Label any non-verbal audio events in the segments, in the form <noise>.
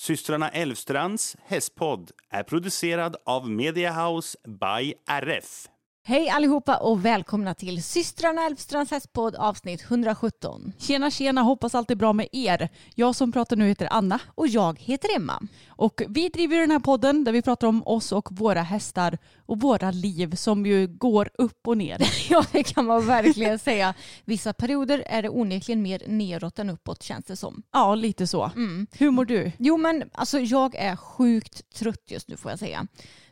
Systrarna Elvstrands hästpodd är producerad av Mediahouse by RF. Hej allihopa och välkomna till systrarna Elfstrands hästpodd avsnitt 117. Tjena tjena, hoppas allt är bra med er. Jag som pratar nu heter Anna Och jag heter Emma. och vi driver den här podden där vi pratar om oss och våra hästar och våra liv som ju går upp och ner. <laughs> Ja det kan man verkligen säga. Vissa perioder är det onekligen mer neråt än uppåt känns det som. Ja, lite så. Mm. Hur mår du? Jo men alltså jag är sjukt trött just nu får jag säga.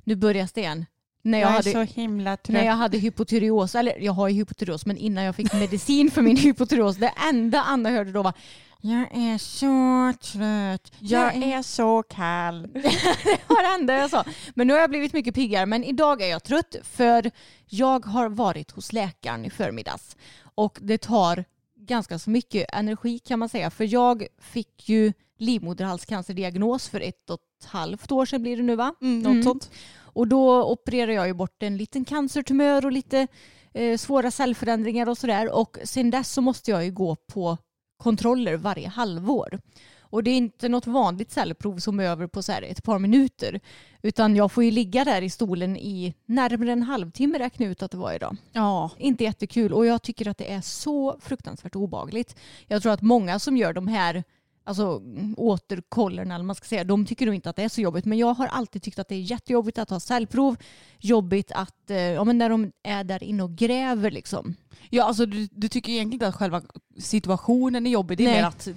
Nu börjar det igen. När jag, hade, himla när jag hade hypotyreos, eller jag har ju hypotyreos men innan jag fick medicin för min <laughs> hypotyreos, det enda Anna hörde då var jag är så trött. Jag är så kall. <laughs> det var det enda jag sa. Men nu har jag blivit mycket piggare. Men idag är jag trött för jag har varit hos läkaren i förmiddags. Och det tar ganska så mycket energi kan man säga. För jag fick ju livmoderhalscancerdiagnos för ett och ett halvt år sedan blir det nu va? Mm, något Mm. sånt. Och då opererade jag ju bort en liten cancertumör och lite eh, svåra cellförändringar och sådär. Och sen dess så måste jag ju gå på kontroller varje halvår. Och det är inte något vanligt cellprov som är över på så här ett par minuter. Utan jag får ju ligga där i stolen i närmare en halvtimme räkna ut att det var idag. Ja, Inte jättekul och jag tycker att det är så fruktansvärt obagligt. Jag tror att många som gör de här alltså, återkollerna, eller man ska säga, de tycker nog inte att det är så jobbigt. Men jag har alltid tyckt att det är jättejobbigt att ha cellprov. Jobbigt att, eh, ja men när de är där inne och gräver liksom. ja alltså du, du tycker egentligen inte att själva situationen är jobbig. Det är Nej. mer att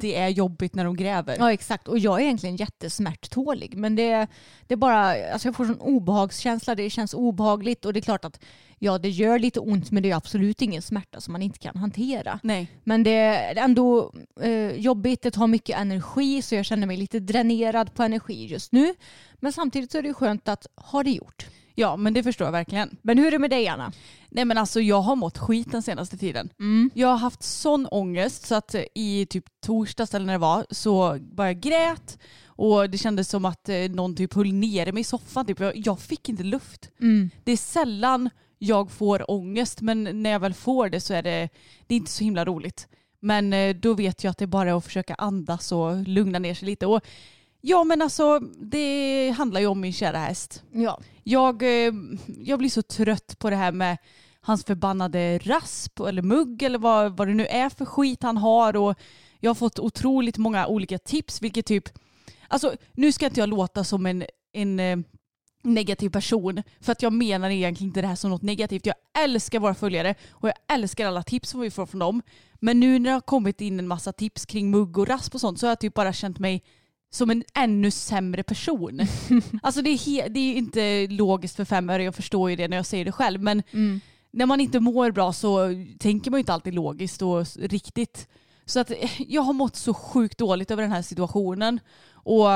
det är jobbigt när de gräver. Ja exakt och jag är egentligen jättesmärttålig men det, det är bara, alltså jag får sån obehagskänsla, det känns obehagligt och det är klart att ja det gör lite ont men det är absolut ingen smärta som man inte kan hantera. Nej. Men det är ändå eh, jobbigt, det tar mycket energi så jag känner mig lite dränerad på energi just nu. Men samtidigt så är det skönt att ha det gjort. Ja, men det förstår jag verkligen. Men hur är det med dig Anna? Nej men alltså jag har mått skit den senaste tiden. Jag har haft sån ångest så att eh, i typ torsdags eller när det var så bara jag grät och det kändes som att eh, någon typ höll nere mig i soffan. Typ. Jag, fick inte luft. Det är sällan jag får ångest men när jag väl får det så är det, det är inte så himla roligt. Men eh, då vet jag att det är bara att försöka andas och lugna ner sig lite. Och ja men alltså det handlar ju om min kära häst. Ja. Jag, eh, jag blir så trött på det här med hans förbannade rasp eller mugg eller vad, vad det nu är för skit han har. Och jag har fått otroligt många olika tips vilket typ, alltså nu ska inte jag låta som en, en eh, negativ person för att jag menar egentligen inte det här som något negativt. Jag älskar våra följare och jag älskar alla tips som vi får från dem. Men nu när det har kommit in en massa tips kring mugg och rasp och sånt så har jag typ bara känt mig som en ännu sämre person. <laughs> alltså det är, det är inte logiskt för fem öre, jag förstår ju det när jag säger det själv. Men när man inte mår bra så tänker man ju inte alltid logiskt och riktigt. Så att eh, jag har mått så sjukt dåligt över den här situationen. Och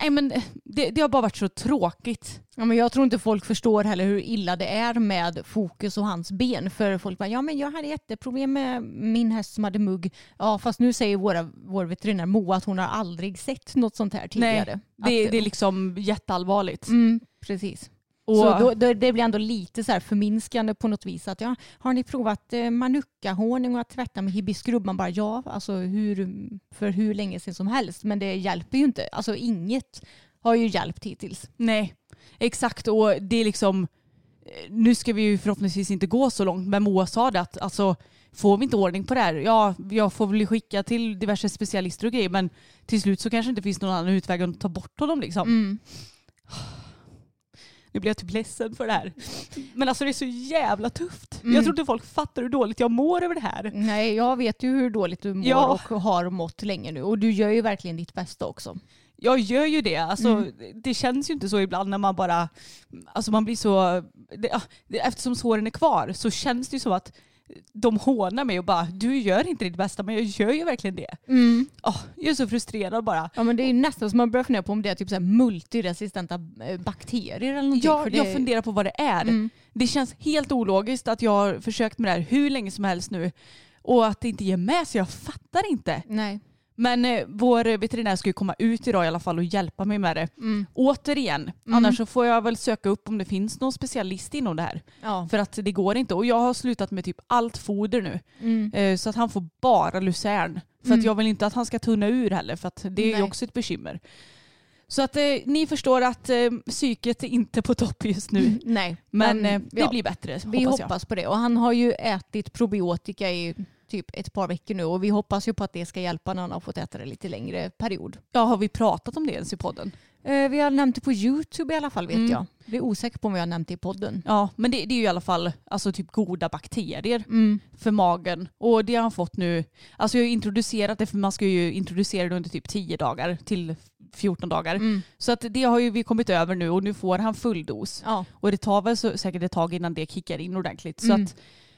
nej men, eh, det, det har bara varit så tråkigt. Ja, men jag tror inte folk förstår heller hur illa det är med Fokus och hans ben. För folk bara, ja men jag hade jätteproblem med min häst som hade mugg. Ja fast nu säger våra, vår veterinär Moa att hon har aldrig sett något sånt här tidigare. det, Att- det är liksom jätteallvarligt. Mm, precis. Och, Så då, då, det blir ändå lite så här förminskande på något vis. Att, ja, har ni provat eh, manuka-honung och att tvätta med hibiskubb? Man bara ja, alltså hur, för hur länge sedan som helst. Men det hjälper ju inte. Alltså inget har ju hjälpt hittills. Nej, exakt. Och det är liksom, eh, nu ska vi ju förhoppningsvis inte gå så långt, men Moa sa det att alltså, får vi inte ordning på det här, ja jag får bli skickad till diverse specialister och grejer men till slut så kanske det inte finns någon annan utväg än att ta bort honom liksom. Mm. Nu blir jag typ ledsen för det här. <laughs> Men alltså det är så jävla tufft. Mm. Jag tror inte folk fattar hur dåligt jag mår över det här. Nej, jag vet ju hur dåligt du mår Ja. och har mått länge nu. Och du gör ju verkligen ditt bästa också. Jag gör ju det. Alltså, Mm. Det känns ju inte så ibland när man bara, alltså man blir så, det, eftersom såren är kvar så känns det ju som att de hånar mig och bara du gör inte ditt bästa men jag gör ju verkligen det. Åh, jag är så frustrerad bara. Ja men det är nästan som man börjar fundera på om det är typ så här multiresistenta eh, bakterier eller någonting. Ja, det... jag funderar på vad det är. Mm. Det känns helt ologiskt att jag har försökt med det här hur länge som helst nu och att det inte ger med sig. Jag fattar inte. Nej. Men eh, vår veterinär ska ju komma ut idag i alla fall och hjälpa mig med det. Mm. Återigen, annars så får jag väl söka upp om det finns någon specialist inom det här. Ja. För att det går inte. Och jag har slutat med typ allt foder nu. Mm. Eh, Så att han får bara lucern. För Mm. att jag vill inte att han ska tunna ur heller. För att det är ju Nej. också ett bekymmer. Så att eh, ni förstår att eh, psyket är inte på topp just nu. <laughs> Nej. Men, eh, det ja, blir bättre Vi hoppas hoppas, på det. Och han har ju ätit probiotika i typ ett par veckor nu och vi hoppas ju på att det ska hjälpa när han har fått äta det lite längre period. Ja, har vi pratat om det ens i podden? Eh, vi har nämnt det på YouTube i alla fall vet Mm. jag. Jag är osäker på om vi har nämnt det i podden. Ja, men det, det är ju i alla fall alltså, typ goda bakterier Mm. för magen. Och det har han fått nu. Alltså jag har introducerat det för man ska ju introducera det under typ 10 dagar till 14 dagar. Mm. Så att det har ju vi kommit över nu och nu får han full dos. Ja. Och det tar väl så, säkert ett tag innan det kickar in ordentligt. Så Mm. att,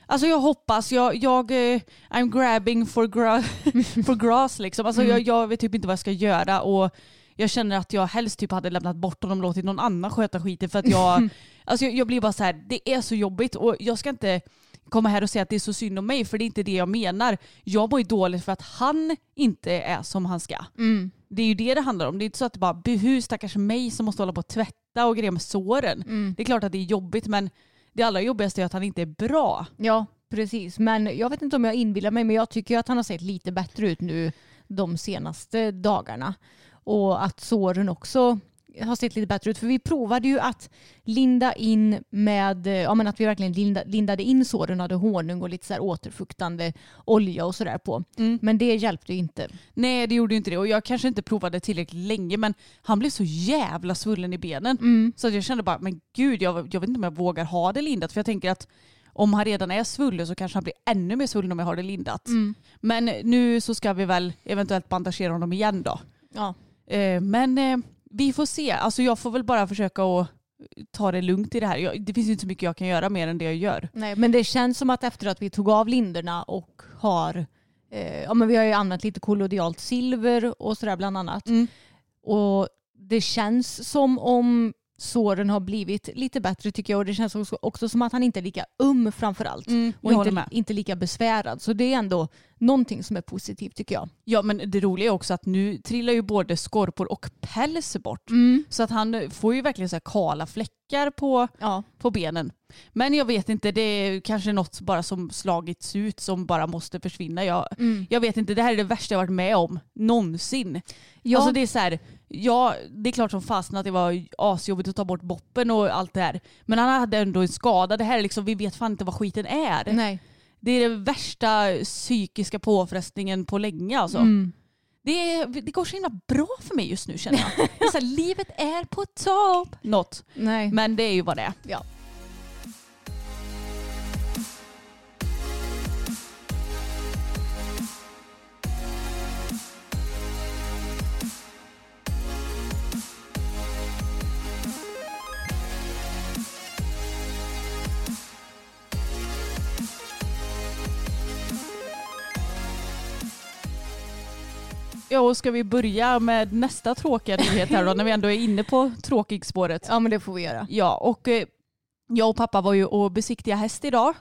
alltså jag hoppas, jag, jag eh, I'm grabbing for, gra <laughs> for grass liksom. Alltså Mm. jag, jag vet typ inte vad jag ska göra och jag känner att jag helst typ hade lämnat bort honom och låtit någon annan sköta skiten för att jag, <laughs> alltså jag, jag blir bara så här, det är så jobbigt och jag ska inte komma här och säga att det är så synd om mig för det är inte det jag menar. Jag mår ju dåligt för att han inte är som han ska. Mm. Det är ju det det handlar om. Det är inte så att det bara buhu stackars mig som måste hålla på och tvätta och grejer med såren. Mm. Det är klart att det är jobbigt men det allra jobbigaste är att han inte är bra. Ja, precis. Men jag vet inte om jag inbillar mig, men jag tycker att han har sett lite bättre ut nu de senaste dagarna. Och att såren också har sett lite bättre ut. För vi provade ju att linda in med, eh, ja men att vi verkligen linda, lindade in såren, hade honung och lite så här återfuktande olja och sådär på. Mm. Men det hjälpte ju inte. Nej det gjorde ju inte det och jag kanske inte provade tillräckligt länge men han blev så jävla svullen i benen. Mm. Så att jag kände bara men gud jag, jag vet inte om jag vågar ha det lindat för jag tänker att om han redan är svullen så kanske han blir ännu mer svullen om jag har det lindat. Mm. Men nu så ska vi väl eventuellt bandagera honom igen då. Ja. Eh, men eh, vi får se. Alltså jag får väl bara försöka att ta det lugnt i det här. Jag, det finns ju inte så mycket jag kan göra mer än det jag gör. Nej, men det känns som att efter att vi tog av linderna och har, eh, ja men vi har ju använt lite kollodialt silver och sådär bland annat. Mm. Och det känns som om såren har blivit lite bättre tycker jag och det känns också, också som att han inte är lika um framför allt. Mm, och inte, inte lika besvärad. Så det är ändå någonting som är positivt tycker jag. Ja men det roliga är också att nu trillar ju både skorpor och päls bort. Så att han får ju verkligen så här kala fläckar på, Ja. på benen. Men jag vet inte, det är kanske något bara som slagits ut som bara måste försvinna. Jag, jag vet inte, det här är det värsta jag varit med om någonsin. Ja. Alltså det är så här, ja det är klart som fasen att det var asjobbigt att ta bort boppen och allt det här. Men han hade ändå en skada. Det här är liksom, vi vet fan inte vad skiten är. Nej. Det är den värsta psykiska påfrestningen på länge alltså. Mm. Det, det går så himla bra för mig just nu känner jag. <laughs> Så här, livet är på topp. Något. Nej. Men det är ju vad det är. Ja. Ja, och ska vi börja med nästa tråkiga nyhet här då, när vi ändå är inne på tråkigspåret. ja men det får vi göra. Ja, och eh, jag och pappa var ju och besiktiga häst idag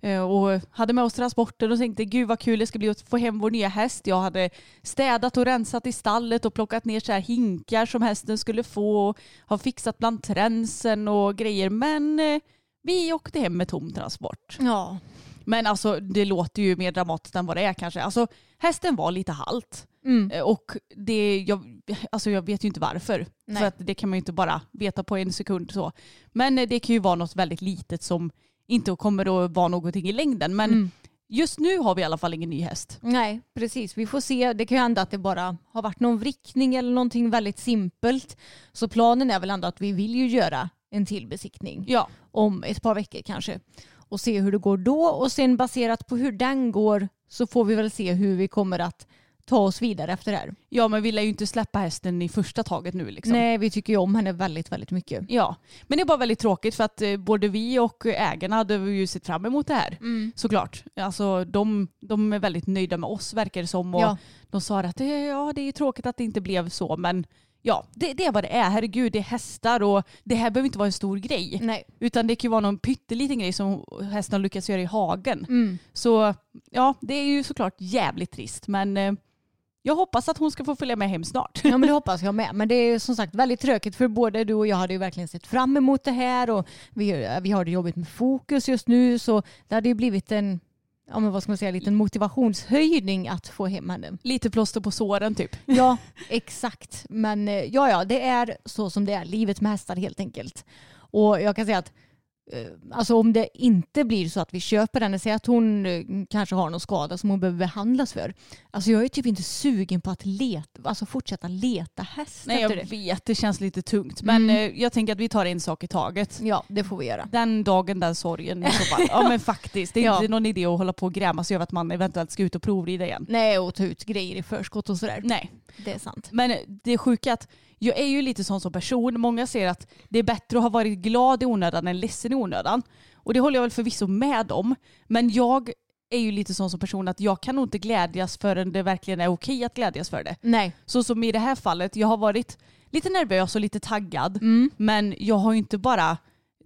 eh, och hade med oss transporten och tänkte gud vad kul det ska bli att få hem vår nya häst. Jag hade städat och rensat i stallet och plockat ner så här hinkar som hästen skulle få och har fixat bland tränsen och grejer. Men eh, vi åkte hem med tom transport. Ja. Men alltså det låter ju mer dramatiskt än vad det är kanske. Alltså hästen var lite halt. Mm. Eh, Och det, jag, alltså jag vet ju inte varför. Nej. För att det kan man ju inte bara veta på en sekund. så. Men eh, det kan ju vara något väldigt litet som inte kommer att vara någonting i längden. Men Mm. just nu har vi i alla fall ingen ny häst. Nej, precis. Vi får se. Det kan ju hända att det bara har varit någon vrickning eller någonting väldigt simpelt. Så planen är väl ändå att vi vill ju göra en till besiktning Ja, om ett par veckor kanske. Och se hur det går då och sen baserat på hur den går så får vi väl se hur vi kommer att ta oss vidare efter det här. ja men vi lär ju inte släppa hästen i första taget nu liksom. Nej, vi tycker ju om henne väldigt, väldigt mycket. Ja, men det är bara väldigt tråkigt för att eh, både vi och ägarna hade ju sett fram emot det här. Såklart. Alltså de, de är väldigt nöjda med oss verkar det som. Och Ja. De sa att det, ja, det är tråkigt att det inte blev så men ja, det, det är vad det är. Herregud, det är hästar och det här behöver inte vara en stor grej. Nej. Utan det kan ju vara någon pytteliten grej som hästen har lyckats göra i hagen. Mm. Så ja, det är ju såklart jävligt trist men eh, jag hoppas att hon ska få följa med hem snart. Ja men det hoppas jag med. Men det är som sagt väldigt tråkigt för både du och jag hade ju verkligen sett fram emot det här och vi, vi har det jobbigt med fokus just nu så det hade ju blivit en, ja men vad ska man säga, liten motivationshöjning att få hem henne. Lite plåster på såren typ. <laughs> Ja, exakt. Men eh, ja, ja, det är så som det är. Livet med hästar helt enkelt. Och jag kan säga att Alltså om det inte blir så att vi köper henne, säg att hon eh, kanske har någon skada som hon behöver behandlas för. Alltså jag är typ inte sugen på att leta, alltså fortsätta leta häst Nej jag det. vet, det känns lite tungt. Men Mm. eh, jag tänker att vi tar en sak i taget. Ja, det får vi göra. Den dagen, den sorgen i så fall. <laughs> Ja men faktiskt, det är Ja. inte någon idé att hålla på och gräma sig över att man eventuellt ska ut och provrida igen. Nej, och ta ut grejer i förskott och sådär. Nej, Det är sant. men det är sjuka är att jag är ju lite sån som person. Många säger att det är bättre att ha varit glad i onödan än ledsen i onödan. Och det håller jag väl förvisso med om. Men jag är ju lite sån som person att jag kan nog inte glädjas förrän det verkligen är okej att glädjas för det. Nej. Så som i det här fallet, jag har varit lite nervös och lite taggad. Mm. Men jag har ju inte bara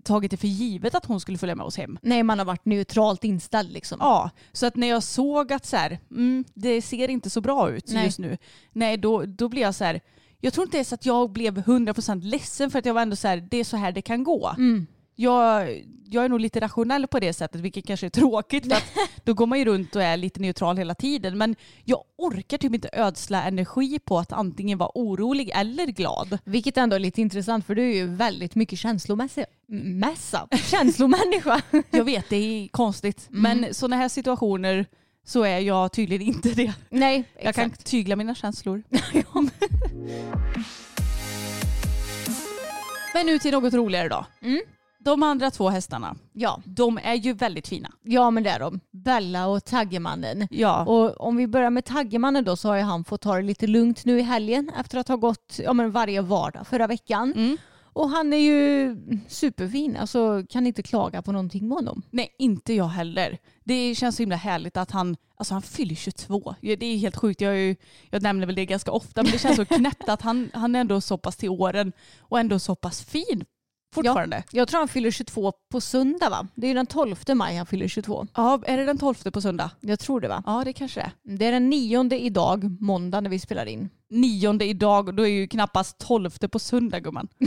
tagit det för givet att hon skulle följa med oss hem. Nej, man har varit neutralt inställd liksom. Ja, så att när jag såg att så här, mm, det ser inte så bra ut Nej. just nu. Nej, då, då blev jag så här, jag tror inte ens att jag blev 100% ledsen för att jag var ändå så här, det är så här det kan gå. Mm. Jag, jag är nog lite rationell på det sättet, vilket kanske är tråkigt för att <laughs> då går man ju runt och är lite neutral hela tiden. Men jag orkar typ inte ödsla energi på att antingen vara orolig eller glad. Vilket ändå är lite intressant för du är ju väldigt mycket känslomässig. Mässa? Känslomänniska. <laughs> Jag vet, det är konstigt. Men sådana här situationer så är jag tydligen inte det. Nej, Jag kan exakt. tygla mina känslor. <laughs> Men nu till något roligare då. Mm. De andra två hästarna, Ja. de är ju väldigt fina. ja, men det är de. Bella och Taggemannen. Ja. Och om vi börjar med Taggemannen då så har ju han fått ta det lite lugnt nu i helgen efter att ha gått ja, men varje vardag förra veckan. Mm. Och han är ju superfin, alltså kan inte klaga på någonting med honom. Nej, inte jag heller. Det känns så himla härligt att han, alltså han fyller 22. Ja, Det är helt sjukt, jag, är ju, jag nämner väl det ganska ofta, men det känns så knäppt att han, han är ändå så pass till åren och ändå så pass fin fortfarande. Jag tror han fyller 22 på söndag va? Det är ju den 12 maj han fyller 22. Ja, är det den 12 på söndag? Jag tror det va? Ja, det kanske är. Det är den nionde idag, måndag när vi spelar in. Nionde idag och då är ju knappast tolfte på söndag gumman. <laughs>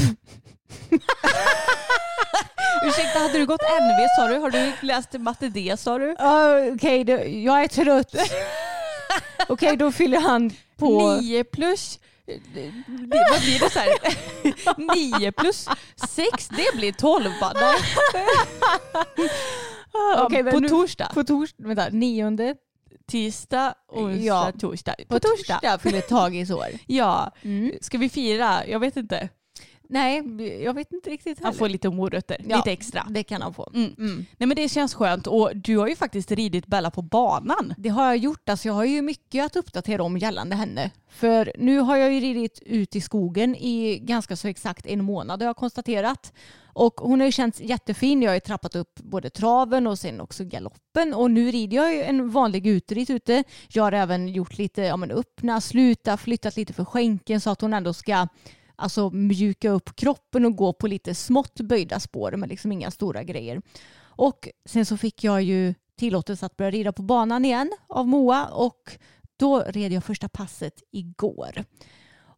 Ursäkta, hade du gått NV sa du? Har du läst matte D sa du? Uh, Okej, okay, jag är trött. <laughs> Okej, då fyller han på... Nio plus, det, vad blir det så här? <laughs> Nio plus sex, det blir tolv bara. <laughs> Men på nu- torsdag. På torsdag, vänta, nionde. Tisdag, onsdag, Ja. torsdag. På torsdag fyller Tagis år. Ja. Mm. Ska vi fira? Jag vet inte. Nej, jag vet inte riktigt Han får lite morötter, Ja. lite extra. Det kan han få. Mm. Mm. Nej men det känns skönt och du har ju faktiskt ridit Bella på banan. Det har jag gjort. Alltså jag har ju mycket att uppdatera om gällande henne. För nu har jag ju ridit ut i skogen i ganska så exakt en månad har jag konstaterat. Och hon har ju känts jättefin. Jag har ju trappat upp både traven och sen också galoppen. Och nu rider jag ju en vanlig utritt ute. Jag har även gjort lite ja, men öppna, sluta, flyttat lite för skänken så att hon ändå ska alltså, mjuka upp kroppen och gå på lite smått böjda spår men liksom inga stora grejer. Och sen så fick jag ju tillåtelse att börja rida på banan igen av Moa och då red jag första passet igår.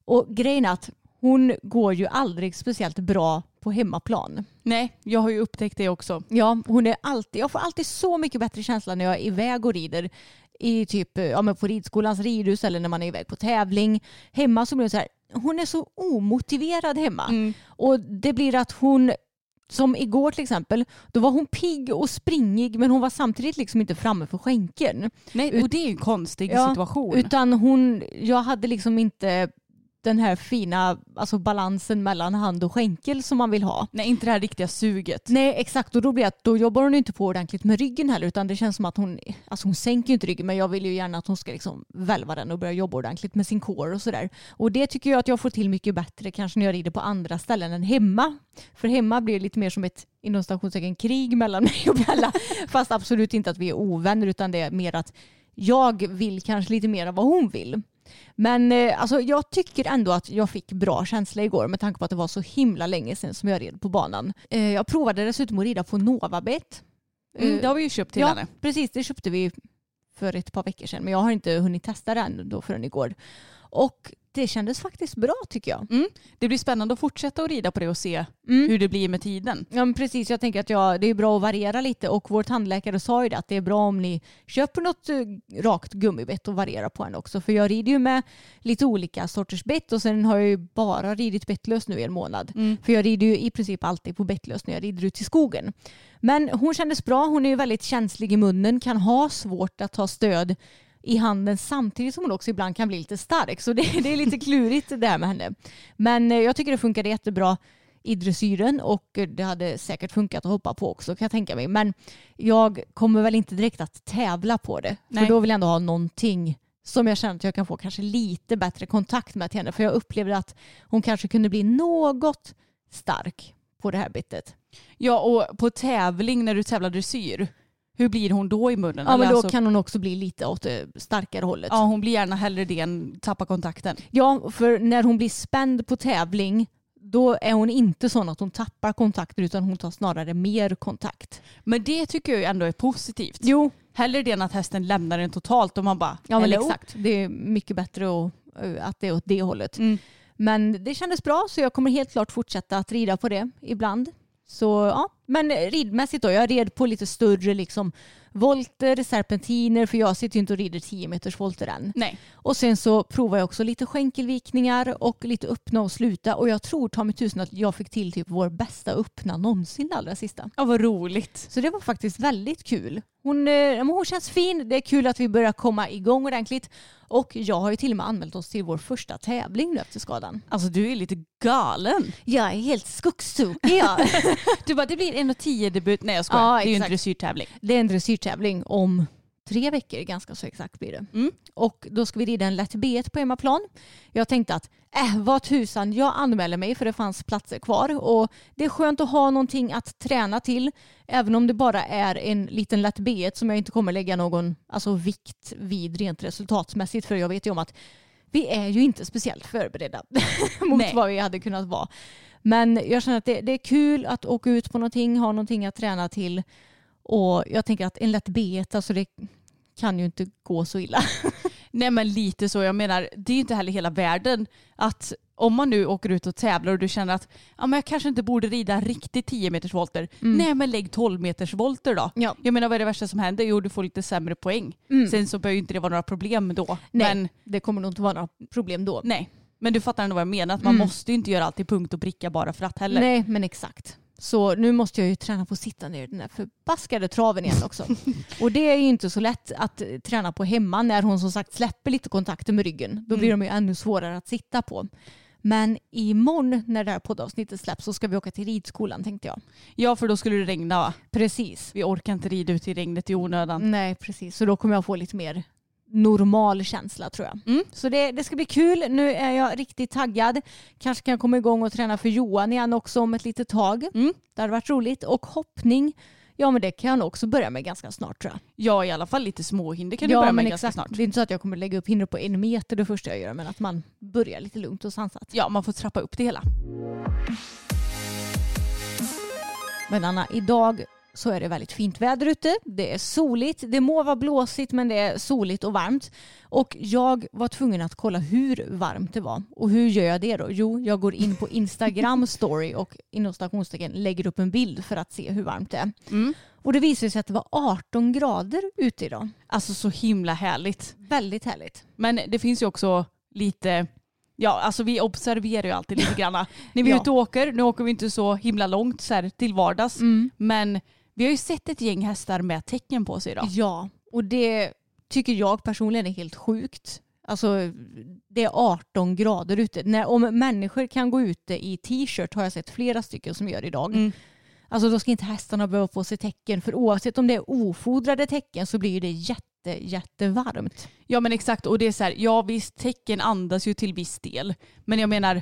Och grejen är att hon går ju aldrig speciellt bra på hemmaplan. Nej, jag har ju upptäckt det också. Ja, hon är alltid, jag får alltid så mycket bättre känsla när jag är iväg och rider i typ ja, men på ridskolans ridhus eller när man är iväg på tävling. Hemma så blir det så här, hon är så omotiverad hemma. Mm. Och det blir att hon Som igår till exempel, då var hon pigg och springig men hon var samtidigt liksom inte framme för skänken. Nej, och det är ju en konstig Ja, situation. Utan hon, jag hade liksom inte den här fina alltså balansen mellan hand och skänkel som man vill ha. Nej, inte det här riktiga suget. Nej exakt och då blir det att då jobbar hon inte på ordentligt med ryggen heller utan det känns som att hon, alltså hon sänker inte ryggen men jag vill ju gärna att hon ska liksom välva den och börja jobba ordentligt med sin core och sådär. Och det tycker jag att jag får till mycket bättre kanske när jag rider på andra ställen än hemma. För hemma blir det lite mer som ett inom stationstecken krig mellan <laughs> mig och Bella. Fast absolut inte att vi är ovänner utan det är mer att jag vill kanske lite mer än vad hon vill. Men eh, alltså, jag tycker ändå att jag fick bra känsla igår med tanke på att det var så himla länge sedan som jag red på banan. Eh, jag provade dessutom att rida på Novabet. Mm, Eh, det har vi ju köpt till ja, henne. precis. Det köpte vi för ett par veckor sedan men jag har inte hunnit testa den då förrän igår. Och det kändes faktiskt bra tycker jag. Mm. Det blir spännande att fortsätta att rida på det och se Mm. hur det blir med tiden. Ja precis, jag tänker att jag, det är bra att variera lite och vår tandläkare sa ju det att det är bra om ni köper något eh, rakt gummibett och varierar på en också. För jag rider ju med lite olika sorters bett och sen har jag ju bara ridit bettlöst nu i en månad. Mm. För jag rider ju i princip alltid på bettlöst när jag rider ut i skogen. Men hon kändes bra, hon är ju väldigt känslig i munnen, kan ha svårt att ta stöd i handen samtidigt som hon också ibland kan bli lite stark. Så det, det är lite klurigt det här med henne. Men eh, jag tycker det funkade jättebra i dressyren och det hade säkert funkat att hoppa på också kan jag tänka mig. Men jag kommer väl inte direkt att tävla på det. Nej. För då vill jag ändå ha någonting som jag känner att jag kan få kanske lite bättre kontakt med till henne. För jag upplevde att hon kanske kunde bli något stark på det här bittet. Ja, och på tävling när du tävlar dressyr, hur blir hon då i munnen? Ja men då alltså- kan hon också bli lite åt det starkare hållet. Ja, hon blir gärna hellre det än tappa kontakten. Ja, för när hon blir spänd på tävling då är hon inte sån att hon tappar kontakter utan hon tar snarare mer kontakt. Men det tycker jag ändå är positivt. Jo, Hellre det än att hästen lämnar den totalt och man bara ja men exakt. Det är mycket bättre att, att det är åt det hållet. Mm. Men det kändes bra så jag kommer helt klart fortsätta att rida på det ibland. Så ja, men ridmässigt då. Jag red på lite större liksom volter, serpentiner för jag sitter ju inte och rider 10 meters volter än. Nej. Och sen så provar jag också lite skänkelvikningar och lite öppna och sluta och jag tror ta mig tusen att jag fick till typ vår bästa öppna någonsin det allra sista. Ja, vad roligt. Så det var faktiskt väldigt kul. Hon, eh, hon känns fin, det är kul att vi börjar komma igång ordentligt och jag har ju till och med anmält oss till vår första tävling nu efter skadan. Alltså du är lite galen. Jag är helt skogstokig jag. <laughs> Du bara, det blir en och tio debut. Nej jag skojar. Ja, det är ju en dressyrtävling. Det är en dressyrtävling om tre veckor, ganska så exakt blir det. Mm. Och då ska vi rida en lätt B1 på hemmaplan. Jag tänkte att, äh, vad tusan, jag anmäler mig för det fanns platser kvar. Och det är skönt att ha någonting att träna till, även om det bara är en liten lätt B1 som jag inte kommer lägga någon alltså, vikt vid rent resultatmässigt. För jag vet ju om att vi är ju inte speciellt förberedda <laughs> mot Nej. vad vi hade kunnat vara. Men jag känner att det, det är kul att åka ut på någonting, ha någonting att träna till. Och jag tänker att en lätt B1, alltså det kan ju inte gå så illa. <laughs> Nej men lite så. Jag menar, det är ju inte heller hela världen att om man nu åker ut och tävlar och du känner att ja, men jag kanske inte borde rida riktigt 10 meters volter. Nej men lägg 12 meters volter då. Ja. Jag menar vad är det värsta som händer? Jo du får lite sämre poäng. Sen så behöver ju inte det vara några problem då. Nej, Men det kommer nog inte vara några problem då. nej. Men du fattar ändå vad jag menar. Att man Mm. måste ju inte göra allt i punkt och pricka bara för att heller. Nej, men exakt. Så nu måste jag ju träna på att sitta ner i den där förbaskade traven igen också. <laughs> och det är ju inte så lätt att eh, träna på hemma när hon som sagt släpper lite kontakter med ryggen. Då blir de ju ännu svårare att sitta på. Men imorgon när det här poddavsnittet släpps så ska vi åka till ridskolan tänkte jag. Ja för då skulle det regna va? Precis. Vi orkar inte rida ut i regnet i onödan. Nej, precis. Så då kommer jag få lite mer normal känsla tror jag. Mm. Så det, det ska bli kul. Nu är jag riktigt taggad. Kanske kan jag komma igång och träna för Johan igen också om ett litet tag. Mm. Det hade varit roligt. Och hoppning, ja men det kan jag nog också börja med ganska snart tror jag. Ja i alla fall lite småhinder kan du ja börja men med ganska exakt. snart. Det är inte så att jag kommer lägga upp hinder på en meter det första jag gör men att man börjar lite lugnt och sansat. Ja man får trappa upp det hela. Men Anna, idag så är det väldigt fint väder ute. Det är soligt. Det må vara blåsigt men det är soligt och varmt. Och jag var tvungen att kolla hur varmt det var. Och hur gör jag det då? Jo, jag går in på Instagram <laughs> story och inom stationstecken lägger upp en bild för att se hur varmt det är. Mm. Och det visade sig att det var 18 grader ute idag. Alltså så himla härligt. Väldigt härligt. Men det finns ju också lite Ja, alltså vi observerar ju alltid lite grann. När vi är Ja. ute och åker, nu åker vi inte så himla långt så här till vardags, men vi har ju sett ett gäng hästar med tecken på sig idag. Ja, och det tycker jag personligen är helt sjukt. Alltså det är 18 grader ute. När, om människor kan gå ute i t-shirt har jag sett flera stycken som gör idag. Mm. Alltså då ska inte hästarna behöva på sig tecken för oavsett om det är ofodrade tecken så blir det jätte, jättevarmt. Ja men exakt och det är så här, ja visst tecken andas ju till viss del. Men jag menar,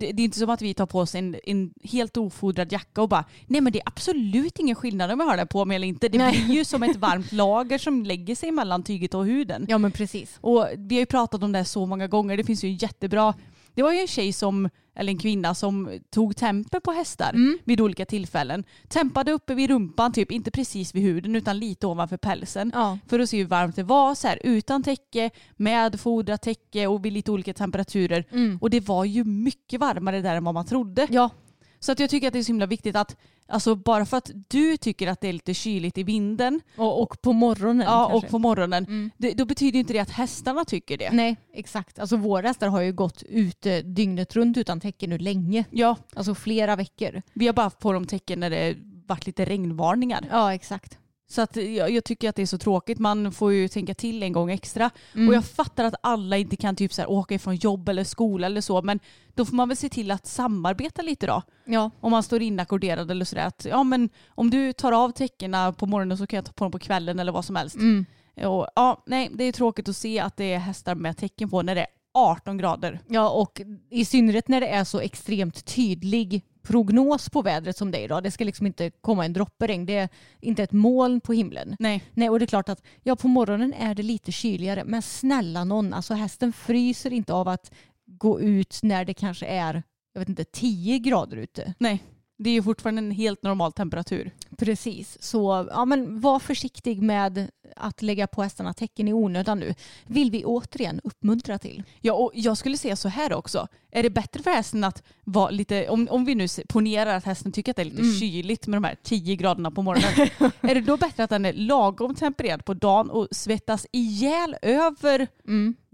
det, det är inte som att vi tar på oss en, en helt ofodrad jacka och bara, nej men det är absolut ingen skillnad om jag har det på mig eller inte. Det Nej. blir ju som ett varmt lager som lägger sig mellan tyget och huden. Ja men precis. Och vi har ju pratat om det här så många gånger. Det finns ju en jättebra, det var ju en tjej som, eller en kvinna som tog temper på hästar vid olika tillfällen. Tempade uppe vid rumpan, typ inte precis vid huden utan lite ovanför pälsen. Ja. För att se hur varmt det var så här, utan täcke, med fodrat täcke och vid lite olika temperaturer. Och det var ju mycket varmare där än vad man trodde. Ja, Så att jag tycker att det är så himla viktigt att, alltså bara för att du tycker att det är lite kyligt i vinden och, och på morgonen ja, kanske. och på morgonen, Mm. det, då betyder inte det att hästarna tycker det. Nej, exakt. Alltså våra hästar har ju gått ute dygnet runt utan tecken nu länge. Ja, Alltså flera veckor. vi har bara haft på dem tecken när det varit lite regnvarningar. Ja, exakt. Så att jag, jag tycker att det är så tråkigt. Man får ju tänka till en gång extra. Mm. Och jag fattar att alla inte kan typ så här åka ifrån jobb eller skola eller så. Men då får man väl se till att samarbeta lite då. Ja, Om man står inackorderad eller sådär. Att, ja, men om du tar av täckena på morgonen så kan jag ta på dem på kvällen eller vad som helst. mm. Och, ja, nej, det är tråkigt att se att det är hästar med tecken på när det är 18 grader. ja, och i synnerhet när det är så extremt tydlig prognos på vädret som det är idag. Det ska liksom inte komma en droppe regn. Det är inte ett moln på himlen. Nej. Nej, och det är klart att ja, på morgonen är det lite kyligare. Men snälla någon, alltså hästen fryser inte av att gå ut när det kanske är jag vet inte, 10 grader ute. Nej, det är ju fortfarande en helt normal temperatur. Precis, så ja, men var försiktig med att lägga på hästarna tecken i onödan nu. Vill vi återigen uppmuntra till. Ja, och jag skulle säga så här också. Är det bättre för hästen att vara lite, om, om vi nu ponerar att hästen tycker att det är lite kyligt med de här 10 graderna på morgonen. <laughs> är det då bättre att den är lagom tempererad på dagen och svettas ihjäl över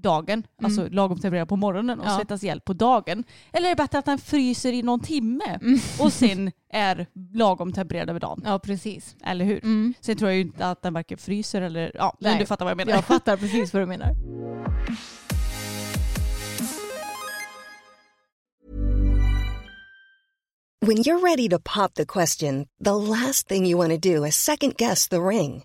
dagen, alltså lagom tempererad på morgonen och Ja. svettas ihjäl på dagen? Eller är det bättre att den fryser i någon timme och sen är lagom tempererad över dagen? Ja, precis. Eller hur? Sen tror jag ju inte att den varken fryser eller, ja, men Nej. du fattar vad jag menar. Jag fattar precis vad du menar. When you're ready to pop the question, the last thing you want to do is second guess the ring.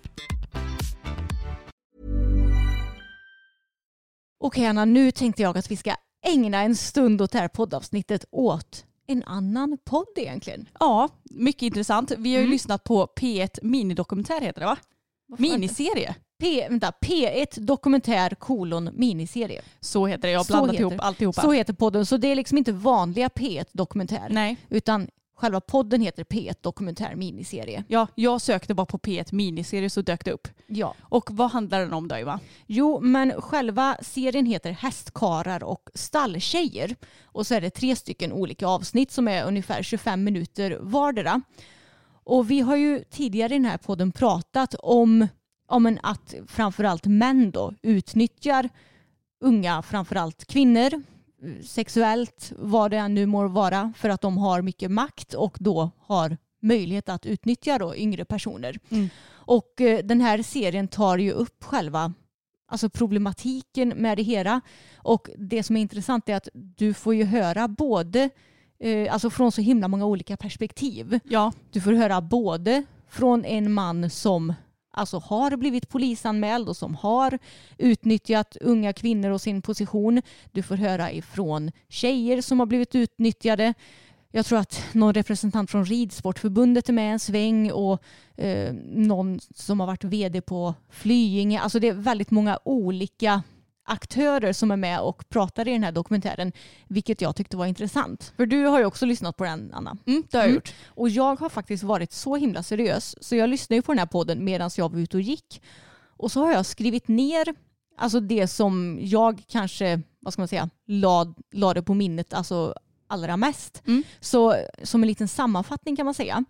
Okej Anna, nu tänkte jag att vi ska ägna en stund åt det här poddavsnittet åt en annan podd egentligen. Ja, mycket intressant. Vi har ju lyssnat på P1 minidokumentär heter det va? Miniserie. P, vänta, P1 dokumentär kolon miniserie. Så heter det. Jag har blandat ihop alltihopa. Så heter podden. Så det är liksom inte vanliga P1 dokumentär. Nej. Utan själva podden heter P1 dokumentär miniserie. Ja, jag sökte bara på P1 miniserie så dök det upp. Ja. Och vad handlar den om då Eva? Jo, men själva serien heter Hästkarar och stalltjejer. Och så är det tre stycken olika avsnitt som är ungefär 25 minuter vardera. Och vi har ju tidigare i den här podden pratat om, om att framförallt män då utnyttjar unga, framförallt kvinnor, sexuellt, vad det än nu må vara, för att de har mycket makt och då har möjlighet att utnyttja då yngre personer. Och eh, den här serien tar ju upp själva alltså problematiken med det hela. Och det som är intressant är att du får ju höra både, eh, alltså från så himla många olika perspektiv. Ja, Du får höra både från en man som alltså har blivit polisanmäld och som har utnyttjat unga kvinnor och sin position. Du får höra ifrån tjejer som har blivit utnyttjade. Jag tror att någon representant från Ridsportförbundet är med en sväng och eh, någon som har varit vd på Flyinge. Alltså det är väldigt många olika aktörer som är med och pratar i den här dokumentären, vilket jag tyckte var intressant. För du har ju också lyssnat på den, Anna. Mm, det har jag Mm. gjort. Och jag har faktiskt varit så himla seriös så jag lyssnade ju på den här podden medan jag var ute och gick. Och så har jag skrivit ner alltså det som jag kanske, vad ska man säga, lade la det på minnet alltså allra mest. Mm. Så som en liten sammanfattning kan man säga.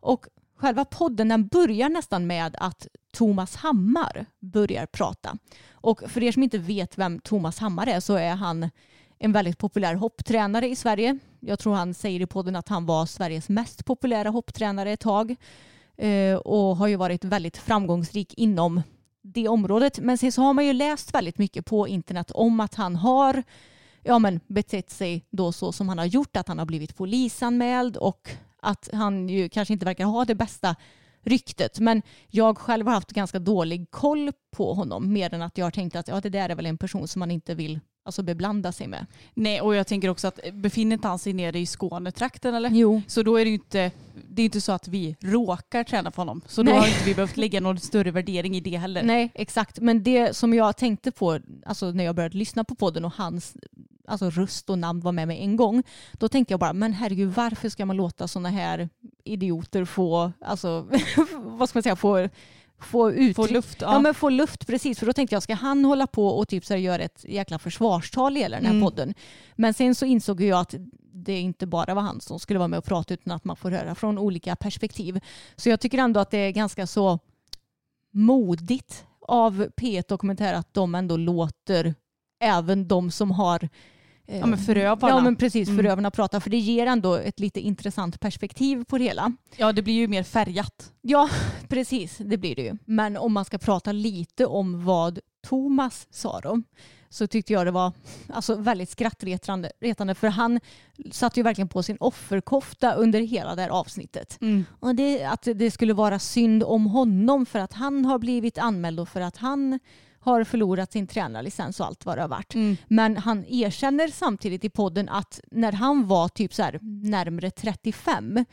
Och själva podden den börjar nästan med att Thomas Hammar börjar prata. Och för er som inte vet vem Thomas Hammar är så är han en väldigt populär hopptränare i Sverige. Jag tror han säger i podden att han var Sveriges mest populära hopptränare ett tag eh, och har ju varit väldigt framgångsrik inom det området. Men sen så har man ju läst väldigt mycket på internet om att han har ja, men betett sig då så som han har gjort, att han har blivit polisanmäld och att han ju kanske inte verkar ha det bästa ryktet. Men jag själv har haft ganska dålig koll på honom mer än att jag har tänkt att ja, det där är väl en person som man inte vill alltså, beblanda sig med. Nej, och jag tänker också att befinner inte han sig nere i Skånetrakten eller? Jo, Så då är det ju inte, det är inte så att vi råkar träna på honom. Så då Nej. har inte vi behövt lägga någon större värdering i det heller. Nej, exakt. Men det som jag tänkte på alltså när jag började lyssna på podden och hans alltså röst och namn var med mig en gång, då tänkte jag bara, men herregud, varför ska man låta sådana här idioter få, alltså, <laughs> vad ska man säga, få, få ut Få luft. Ja. men få luft precis, för då tänkte jag ska han hålla på och typ så här göra ett jäkla försvarstal i hela den här Mm. podden. Men sen så insåg jag att det inte bara var han som skulle vara med och prata utan att man får höra från olika perspektiv. Så jag tycker ändå att det är ganska så modigt av P1 Dokumentär att de ändå låter även de som har Ja, men förövarna. Ja men precis, Mm. förövarna prata. För det ger ändå ett lite intressant perspektiv på det hela. Ja, det blir ju mer färgat. Ja, <laughs> precis. Det blir det ju. Men om man ska prata lite om vad Thomas sa då så tyckte jag det var alltså, väldigt skrattretande retande, för han satte ju verkligen på sin offerkofta under hela det här avsnittet. Och det, att det skulle vara synd om honom för att han har blivit anmäld och för att han har förlorat sin tränarlicens och allt vad det har varit. Mm. Men han erkänner samtidigt i podden att när han var typ så här närmare 35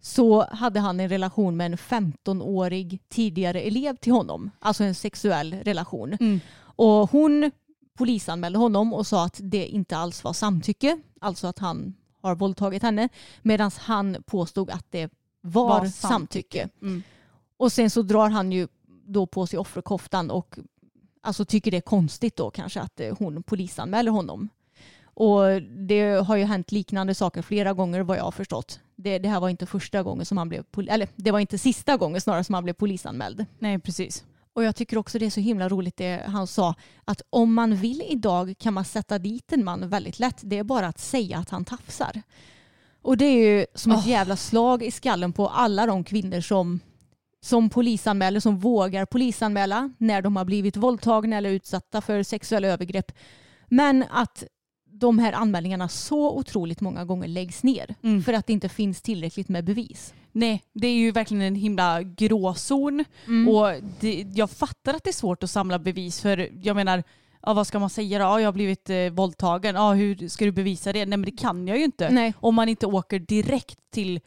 så hade han en relation med en 15-årig tidigare elev till honom. Alltså en sexuell relation. Mm. Och hon polisanmälde honom och sa att det inte alls var samtycke. Alltså att han har våldtagit henne. Medan han påstod att det var, Var samtycke. samtycke. Mm. Och sen så drar han ju då på sig offerkoftan och alltså tycker det är konstigt då kanske att eh, hon polisanmäler honom. Och det har ju hänt liknande saker flera gånger vad jag har förstått. Det, det här var inte första gången som han blev, eller det var inte sista gången snarare som han blev polisanmäld. Nej, precis. Och jag tycker också det är så himla roligt det han sa att om man vill idag kan man sätta dit en man väldigt lätt. Det är bara att säga att han tafsar. Och det är ju som ett Åh. jävla slag i skallen på alla de kvinnor som, som polisanmäler, som vågar polisanmäla när de har blivit våldtagna eller utsatta för sexuella övergrepp. Men att de här anmälningarna så otroligt många gånger läggs ner Mm. för att det inte finns tillräckligt med bevis. Nej, det är ju verkligen en himla gråzon. Och det, jag fattar att det är svårt att samla bevis för jag menar, ja, vad ska man säga då? Ja, jag har blivit eh, våldtagen. Ja, hur ska du bevisa det? Nej men det kan jag ju inte. Nej. Om man inte åker direkt till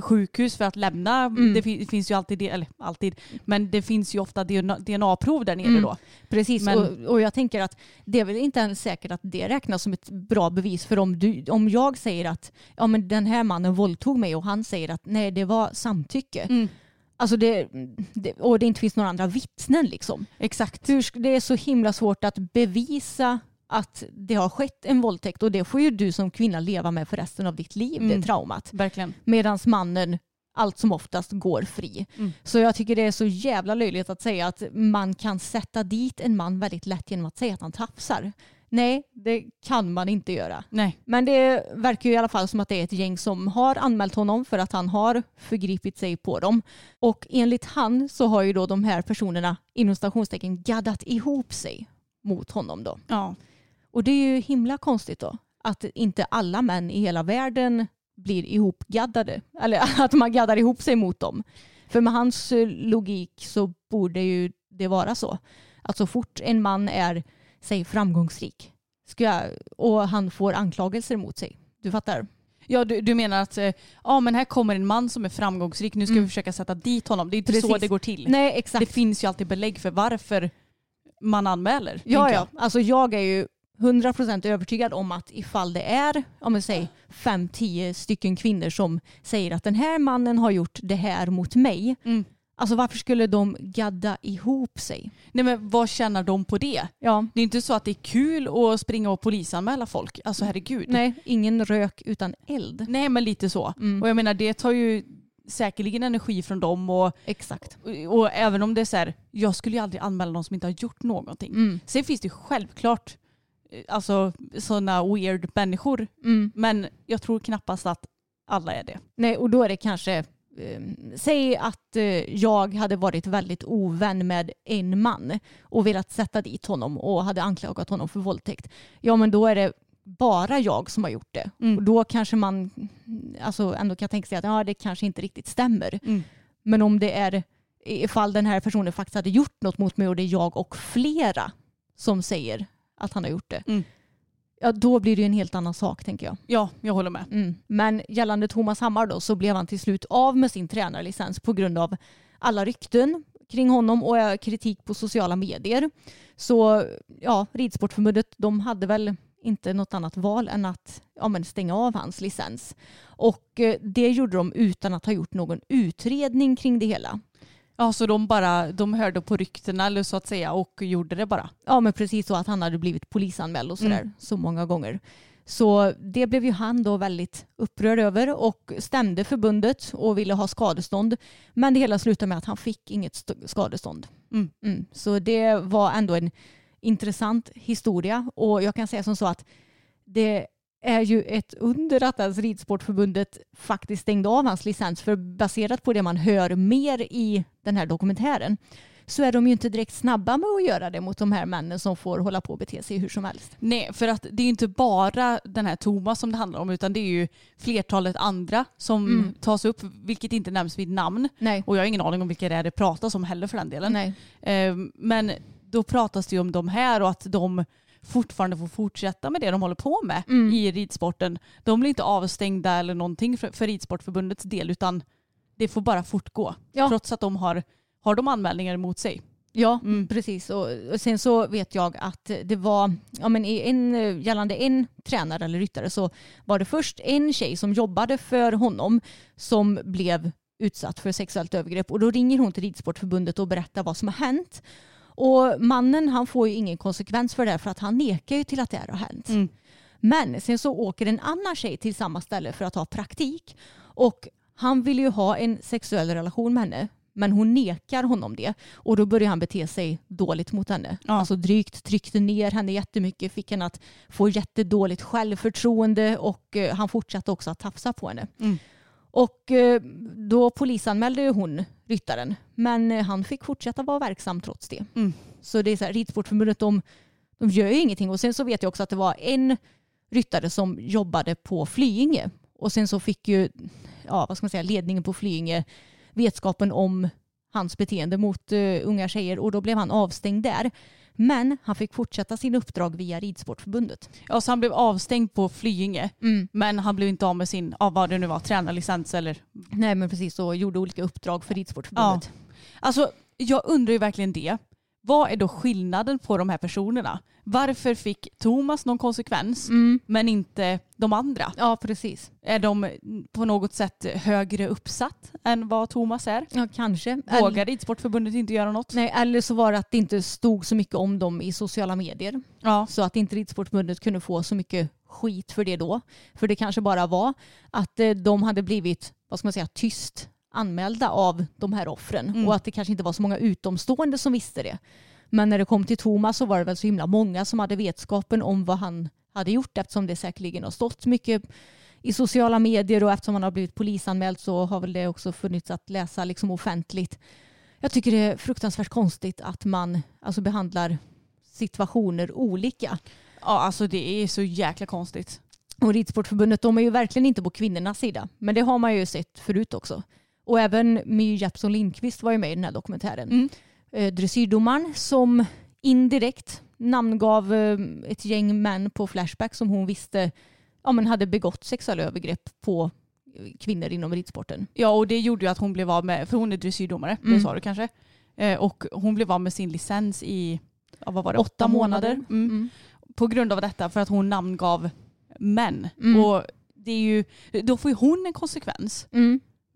sjukhus för att lämna, Mm. det fin- finns ju alltid, det- eller alltid, men det finns ju ofta DNA DNA-prov där nere Mm. då. Precis, Men- och, och jag tänker att det är väl inte ens säkert att det räknas som ett bra bevis. För om, du, om jag säger att ja, men den här mannen våldtog mig och han säger att nej, det var samtycke. Mm. Alltså det, det, och det inte finns några andra vittnen liksom. Exakt. Hur, det är så himla svårt att bevisa att det har skett en våldtäkt och det får ju du som kvinna leva med för resten av ditt liv, Mm. det traumat. Verkligen. Medan mannen allt som oftast går fri. Mm. Så jag tycker det är så jävla löjligt att säga att man kan sätta dit en man väldigt lätt genom att säga att han tafsar. Nej, det kan man inte göra. Nej. Men det verkar ju i alla fall som att det är ett gäng som har anmält honom för att han har förgripit sig på dem. Och enligt han så har ju då de här personerna inom stationstecken gaddat ihop sig mot honom då. Ja. Och det är ju himla konstigt då att inte alla män i hela världen blir ihopgaddade. Eller <laughs> att man gaddar ihop sig mot dem. För med hans eh, logik så borde ju det vara så. Att så fort en man är, säg framgångsrik ska jag, och han får anklagelser mot sig. Du fattar? Ja, du, du menar att eh, ja, men här kommer en man som är framgångsrik, nu ska Mm. vi försöka sätta dit honom. Det är inte så Precis. det går till. Nej, exakt. Det finns ju alltid belägg för varför man anmäler. Ja, ja. Alltså jag är ju 100% övertygad om att ifall det är, om vi säger 5-10 stycken kvinnor som säger att den här mannen har gjort det här mot mig. Mm. Alltså varför skulle de gadda ihop sig? Nej men vad tjänar de på det? Ja, Det är inte så att det är kul att springa och polisanmäla folk. Alltså herregud. nej, ingen rök utan eld. Nej men lite så. Mm. Och jag menar det tar ju säkerligen energi från dem och, Exakt. och, och även om det är så här, jag skulle ju aldrig anmäla någon som inte har gjort någonting. Mm. Sen finns det självklart alltså sådana weird människor. Mm. Men jag tror knappast att alla är det. Nej, och då är det kanske, eh, säg att eh, jag hade varit väldigt ovän med en man och velat sätta dit honom och hade anklagat honom för våldtäkt. Ja, men då är det bara jag som har gjort det. Mm. Och då kanske man alltså, ändå kan tänka sig att ja, det kanske inte riktigt stämmer. Mm. Men om det är ifall den här personen faktiskt hade gjort något mot mig och det är jag och flera som säger att han har gjort det. Mm. Ja, då blir det ju en helt annan sak tänker jag. Ja, jag håller med. Mm. Men gällande Thomas Hammar då så blev han till slut av med sin tränarlicens på grund av alla rykten kring honom och eh, kritik på sociala medier. Så ja, Ridsportförbundet de hade väl inte något annat val än att ja, men stänga av hans licens. Och eh, det gjorde de utan att ha gjort någon utredning kring det hela. Ja, så de bara de hörde på ryktena eller så att säga och gjorde det bara. Ja men precis så att han hade blivit polisanmäld och sådär Mm. så många gånger. Så det blev ju han då väldigt upprörd över och stämde förbundet och ville ha skadestånd. Men det hela slutade med att han fick inget st- skadestånd. Mm. Så det var ändå en intressant historia och jag kan säga som så att det är ju ett under att ens Ridsportförbundet faktiskt stängde av hans licens för baserat på det man hör mer i den här dokumentären så är de ju inte direkt snabba med att göra det mot de här männen som får hålla på och bete sig hur som helst. Nej, för att det är inte bara den här Thomas som det handlar om utan det är ju flertalet andra som Mm. tas upp, vilket inte nämns vid namn. Nej. Och jag har ingen aning om vilka det är det pratas om heller för den delen. Nej. Eh, Men då pratas det ju om de här och att de fortfarande får fortsätta med det de håller på med Mm. i ridsporten. De blir inte avstängda eller någonting för, för Ridsportförbundets del utan det får bara fortgå. Ja. Trots att de har, har de anmälningar emot sig. Ja, Mm. precis. Och, och sen så vet jag att det var, ja men i en, eh, gällande en tränare eller ryttare så var det först en tjej som jobbade för honom som blev utsatt för sexuellt övergrepp och då ringer hon till Ridsportförbundet och berättar vad som har hänt. Och mannen han får ju ingen konsekvens för det för att han nekar ju till att det här har hänt. Mm. Men sen så åker en annan tjej till samma ställe för att ha praktik och han vill ju ha en sexuell relation med henne men hon nekar honom det och då börjar han bete sig dåligt mot henne. Ja. Alltså drygt tryckte ner henne jättemycket, fick henne att få jättedåligt självförtroende och eh, han fortsatte också att tafsa på henne. Mm. Och eh, då polisanmälde hon ryttaren men eh, han fick fortsätta vara verksam trots det. Mm. Så det är så här, Ridsportförbundet de, de gör ju ingenting och sen så vet jag också att det var en ryttare som jobbade på Flyinge och sen så fick ju ja, vad ska man säga, ledningen på Flyinge vetskapen om hans beteende mot eh, unga tjejer och då blev han avstängd där. Men han fick fortsätta sin uppdrag via Ridsportförbundet. Ja, så han blev avstängd på Flyinge Mm. men han blev inte av med sin, av vad det nu var, tränarlicens eller Nej men precis så gjorde olika uppdrag för Ridsportförbundet. Alltså, jag undrar ju verkligen det. Vad är då skillnaden på de här personerna? Varför fick Thomas någon konsekvens Mm. men inte de andra? Ja precis. Är de på något sätt högre uppsatt än vad Thomas är? Ja kanske. Vågar Ridsportförbundet inte göra något? Nej, eller så var det att det inte stod så mycket om dem i sociala medier. Ja. Så att inte Ridsportförbundet kunde få så mycket skit för det då. För det kanske bara var att eh, de hade blivit, vad ska man säga, tyst anmälda av de här offren. Mm. Och att det kanske inte var så många utomstående som visste det. Men när det kom till Thomas så var det väl så himla många som hade vetskapen om vad han hade gjort eftersom det säkerligen har stått mycket i sociala medier och eftersom han har blivit polisanmäld så har väl det också funnits att läsa liksom offentligt. Jag tycker det är fruktansvärt konstigt att man alltså behandlar situationer olika. ja, alltså det är så jäkla konstigt. Och Ridsportförbundet de är ju verkligen inte på kvinnornas sida. Men det har man ju sett förut också. Och även My Jeppsson Lindqvist var ju med i den här dokumentären. Mm. Eh, dressyrdomaren som indirekt namngav eh, ett gäng män på Flashback som hon visste ja, men hade begått sexuella övergrepp på eh, kvinnor inom ridsporten. Ja och det gjorde ju att hon blev av med, för hon är dressyrdomare, Mm. det sa du kanske. Eh, och hon blev av med sin licens i, ja, vad var det, åtta, Åtta månader. månader. Mm. Mm. På grund av detta, för att hon namngav män. Mm. Och det är ju, då får ju hon en konsekvens.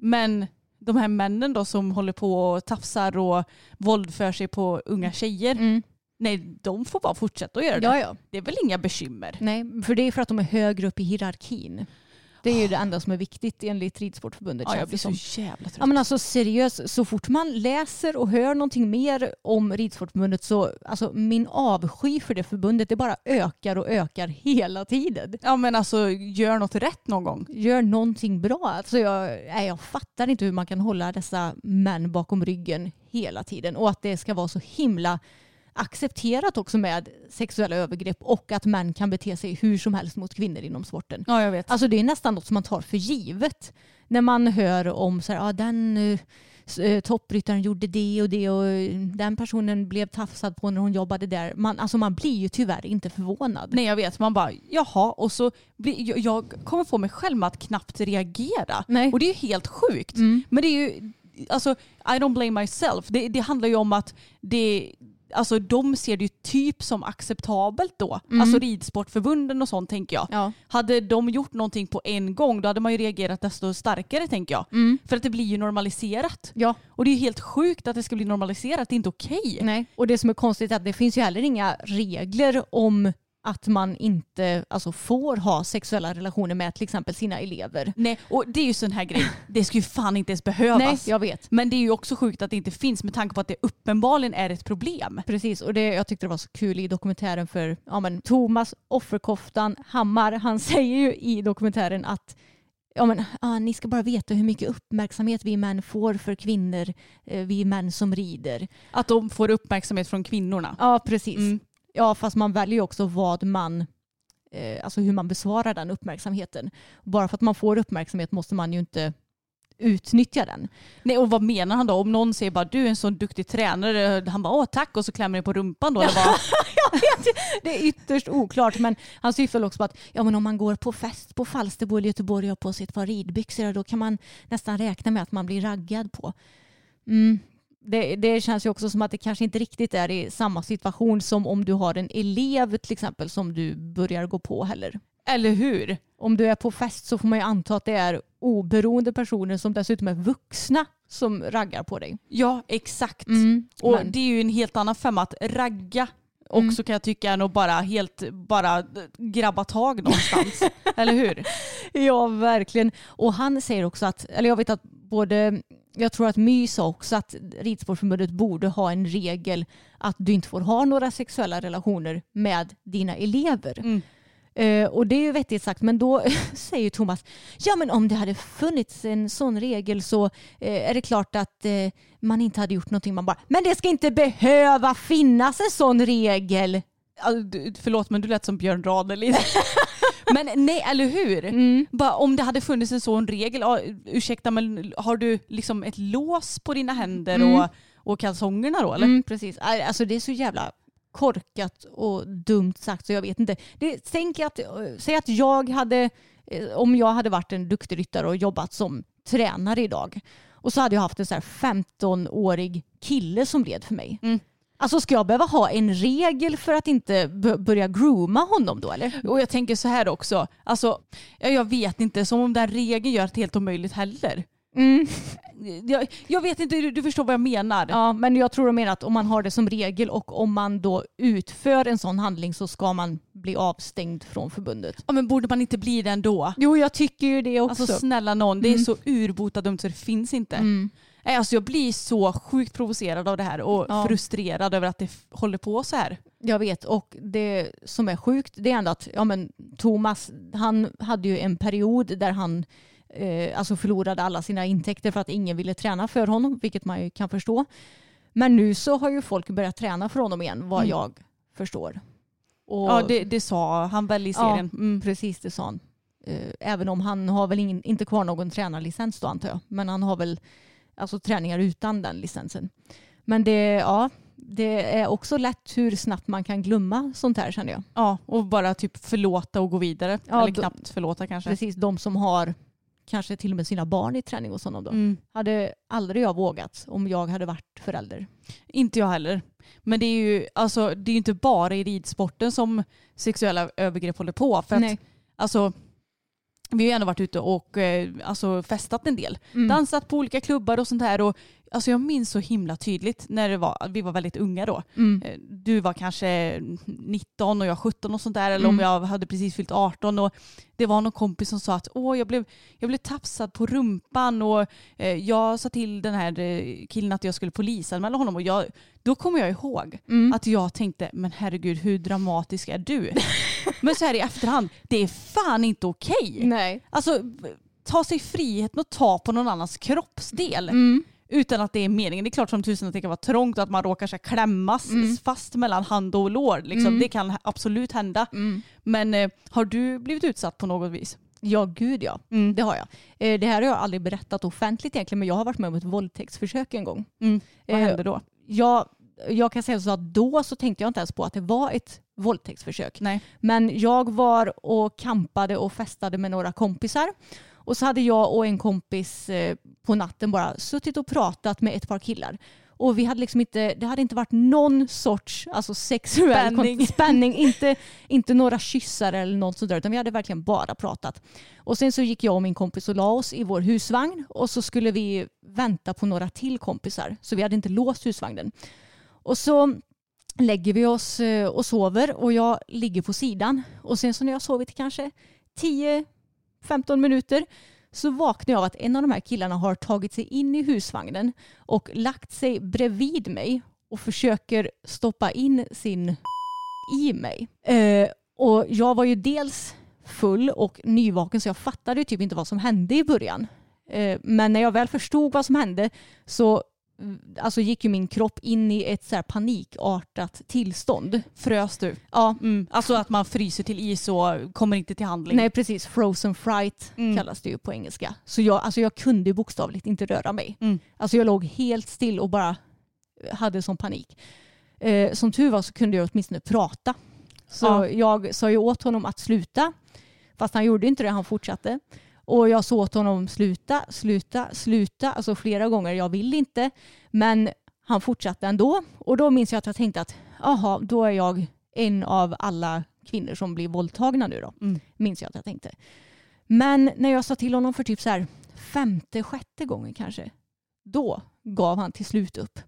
Men de här männen då som håller på och tafsar och våldför sig på unga tjejer, Mm. nej de får bara fortsätta att göra det. Ja, ja. Det är väl inga bekymmer. Nej, för det är för att de är högre upp i hierarkin. Det är ju det enda som är viktigt enligt Ridsportförbundet. Ja, jag blir så jävla trött. Ja, men alltså seriöst, så fort man läser och hör någonting mer om Ridsportförbundet så alltså min avsky för det förbundet det bara ökar och ökar hela tiden. Ja men alltså gör något rätt någon gång. Gör någonting bra. Alltså jag, nej, jag fattar inte hur man kan hålla dessa män bakom ryggen hela tiden och att det ska vara så himla accepterat också med sexuella övergrepp och att män kan bete sig hur som helst mot kvinnor inom sporten. Ja jag vet. Alltså det är nästan något som man tar för givet. När man hör om så här, ah, den s- eh, toppryttaren gjorde det och det och eh, den personen blev tafsad på när hon jobbade där. Man, alltså man blir ju tyvärr inte förvånad. Nej jag vet, man bara jaha och så blir, jag, jag kommer få mig själv att knappt reagera. Nej. Och det är ju helt sjukt. Mm. Men det är ju, alltså I don't blame myself. Det, det handlar ju om att det, alltså de ser det ju typ som acceptabelt då. Mm. Alltså ridsportförbunden och sånt tänker jag. Ja. Hade de gjort någonting på en gång då hade man ju reagerat desto starkare tänker jag. Mm. För att det blir ju normaliserat. Ja, Och det är ju helt sjukt att det ska bli normaliserat, det är inte okej. nej. Och det som är konstigt är att det finns ju heller inga regler om att man inte alltså, får ha sexuella relationer med till exempel sina elever. Nej, och det är ju sån här grej, det ska ju fan inte ens behövas. Nej, jag vet. Men det är ju också sjukt att det inte finns med tanke på att det uppenbarligen är ett problem. Precis, och det, jag tyckte det var så kul i dokumentären för ja, men, Thomas Offerkoftan Hammar, han <laughs> säger ju i dokumentären att ja, men, ah, ni ska bara veta hur mycket uppmärksamhet vi män får för kvinnor, eh, vi män som rider. Att de får uppmärksamhet från kvinnorna. Ja, precis. Mm. Ja, fast man väljer också vad man, eh, alltså hur man besvarar den uppmärksamheten. Bara för att man får uppmärksamhet måste man ju inte utnyttja den. Nej, och vad menar han då? Om någon säger bara du är en sån duktig tränare, han bara åh tack och så klämmer det på rumpan då. Eller <laughs> vad? Det är ytterst oklart men han syftar också på att ja, men om man går på fest på Falsterbo eller Göteborg och har på sig ett par ridbyxor då kan man nästan räkna med att man blir raggad på. Mm. Det, det känns ju också som att det kanske inte riktigt är i samma situation som om du har en elev till exempel som du börjar gå på heller. Eller hur? Om du är på fest så får man ju anta att det är oberoende personer som dessutom är vuxna som raggar på dig. Ja, exakt. Mm. Och Men- det är ju en helt annan femma att ragga också Mm. kan jag tycka än att bara helt bara grabba tag någonstans. <laughs> Eller hur? Ja, verkligen. Och han säger också att, eller jag vet att både, jag tror att My sa också att Ridsportförbundet borde ha en regel att du inte får ha några sexuella relationer med dina elever. Mm. Eh, och det är ju vettigt sagt, men då <laughs> säger Thomas, ja men om det hade funnits en sån regel så eh, är det klart att eh, man inte hade gjort någonting. Man bara, men det ska inte behöva finnas en sån regel. Alltså, förlåt men du lät som Björn Ranelid. <laughs> men nej, eller hur? Mm. Bara, om det hade funnits en sån regel, ursäkta men har du liksom ett lås på dina händer Mm. och, och kalsongerna då eller? Mm, precis. Alltså det är så jävla korkat och dumt sagt så jag vet inte. Det, tänk att, säg att jag hade, eh, om jag hade varit en duktig ryttare och jobbat som tränare idag och så hade jag haft en så här 15-årig kille som red för mig. Mm. Alltså ska jag behöva ha en regel för att inte börja grooma honom då eller? Och jag tänker så här också, alltså, ja, jag vet inte, som om den regeln gör det helt omöjligt heller. Mm. Jag, jag vet inte, du, du förstår vad jag menar. Ja, men jag tror de menar att om man har det som regel och om man då utför en sån handling så ska man bli avstängd från förbundet. Ja, men borde man inte bli det ändå? Jo, jag tycker ju det också. Alltså snälla någon, det är så urbota dumt så det finns inte. Mm. Alltså jag blir så sjukt provocerad av det här och Ja. frustrerad över att det håller på så här. Jag vet och det som är sjukt det är ändå att ja, men, Thomas han hade ju en period där han eh, alltså förlorade alla sina intäkter för att ingen ville träna för honom vilket man ju kan förstå. Men nu så har ju folk börjat träna för honom igen vad Mm. jag förstår. Och, Ja det, det sa han väl i Ja. serien. Mm. Precis det sa han. Eh, även om han har väl ingen, inte kvar någon tränarlicens då antar jag. Men han har väl alltså, träningar utan den licensen. Men det, ja, det är också lätt hur snabbt man kan glömma sånt här känner jag. Ja, och bara typ förlåta och gå vidare. Ja, Eller knappt förlåta kanske. Precis, de som har kanske till och med sina barn i träning honom då. Mm. Hade aldrig jag vågat om jag hade varit förälder. Inte jag heller. Men det är ju alltså, det är inte bara i ridsporten som sexuella övergrepp håller på. För att, Nej. alltså, vi har ju ändå varit ute och eh, alltså, festat en del. Mm. Dansat på olika klubbar och sånt här. Och, alltså, jag minns så himla tydligt när det var, vi var väldigt unga då. Mm. Eh, Du var kanske 19 och jag 17 och sånt där. Eller om Mm. jag hade precis fyllt 18. Och det var någon kompis som sa att Åh, jag, blev, jag blev tafsad på rumpan och eh, jag sa till den här eh, killen att jag skulle polisanmäla honom. Och jag, då kommer jag ihåg Mm. att jag tänkte, men herregud hur dramatisk är du? <laughs> men så här i efterhand, det är fan inte okej. Nej. Alltså ta sig friheten att ta på någon annans kroppsdel Mm. Utan att det är meningen. Det är klart som tusen att det kan vara trångt och att man råkar så klämmas Mm. fast mellan hand och lår. Liksom. Mm. Det kan absolut hända. Mm. Men eh, har du blivit utsatt på något vis? Ja, gud ja. Mm. Det har jag. Eh, Det här har jag aldrig berättat offentligt egentligen, men jag har varit med om ett våldtäktsförsök en gång. Mm. Vad Eh, hände då? Jag, jag kan säga så att då så tänkte jag inte ens på att det var ett våldtäktsförsök. Nej. Men jag var och kampade och festade med några kompisar. Och så hade jag och en kompis eh, på natten bara suttit och pratat med ett par killar. Och vi hade liksom inte, det hade inte varit någon sorts alltså sexuell spänning, <laughs> spänning inte, inte några kyssar eller något sånt där, utan vi hade verkligen bara pratat. Och sen så gick jag och min kompis och la oss i vår husvagn och så skulle vi vänta på några till kompisar, så vi hade inte låst husvagnen. Och så lägger vi oss eh, och sover och jag ligger på sidan och sen så när jag sovit kanske tio 15 minuter så vaknar jag av att en av de här killarna har tagit sig in i husvagnen och lagt sig bredvid mig och försöker stoppa in sin i mig. Eh, och jag var ju dels full och nyvaken så jag fattade ju typ inte vad som hände i början. Eh, men när jag väl förstod vad som hände så alltså gick ju min kropp in i ett så panikartat tillstånd. Frös du? Ja, Mm. Alltså att man fryser till is och kommer inte till handling. nej precis. Frozen fright Mm. kallas det ju på engelska. Så jag, alltså jag kunde bokstavligt inte röra mig. Mm. Alltså jag låg helt still och bara hade sån panik. Eh, som tur var så kunde jag åtminstone prata. Så Ja. jag sa ju åt honom att sluta. Fast han gjorde inte det, han fortsatte. Och jag sa åt honom sluta, sluta, sluta. Alltså flera gånger, jag vill inte. Men han fortsatte ändå. Och då minns jag att jag tänkte att jaha, då är jag en av alla kvinnor som blir våldtagna nu då. Mm. Minns jag att jag tänkte. Men när jag sa till honom för typ så här femte, sjätte gången kanske. Då gav han till slut upp.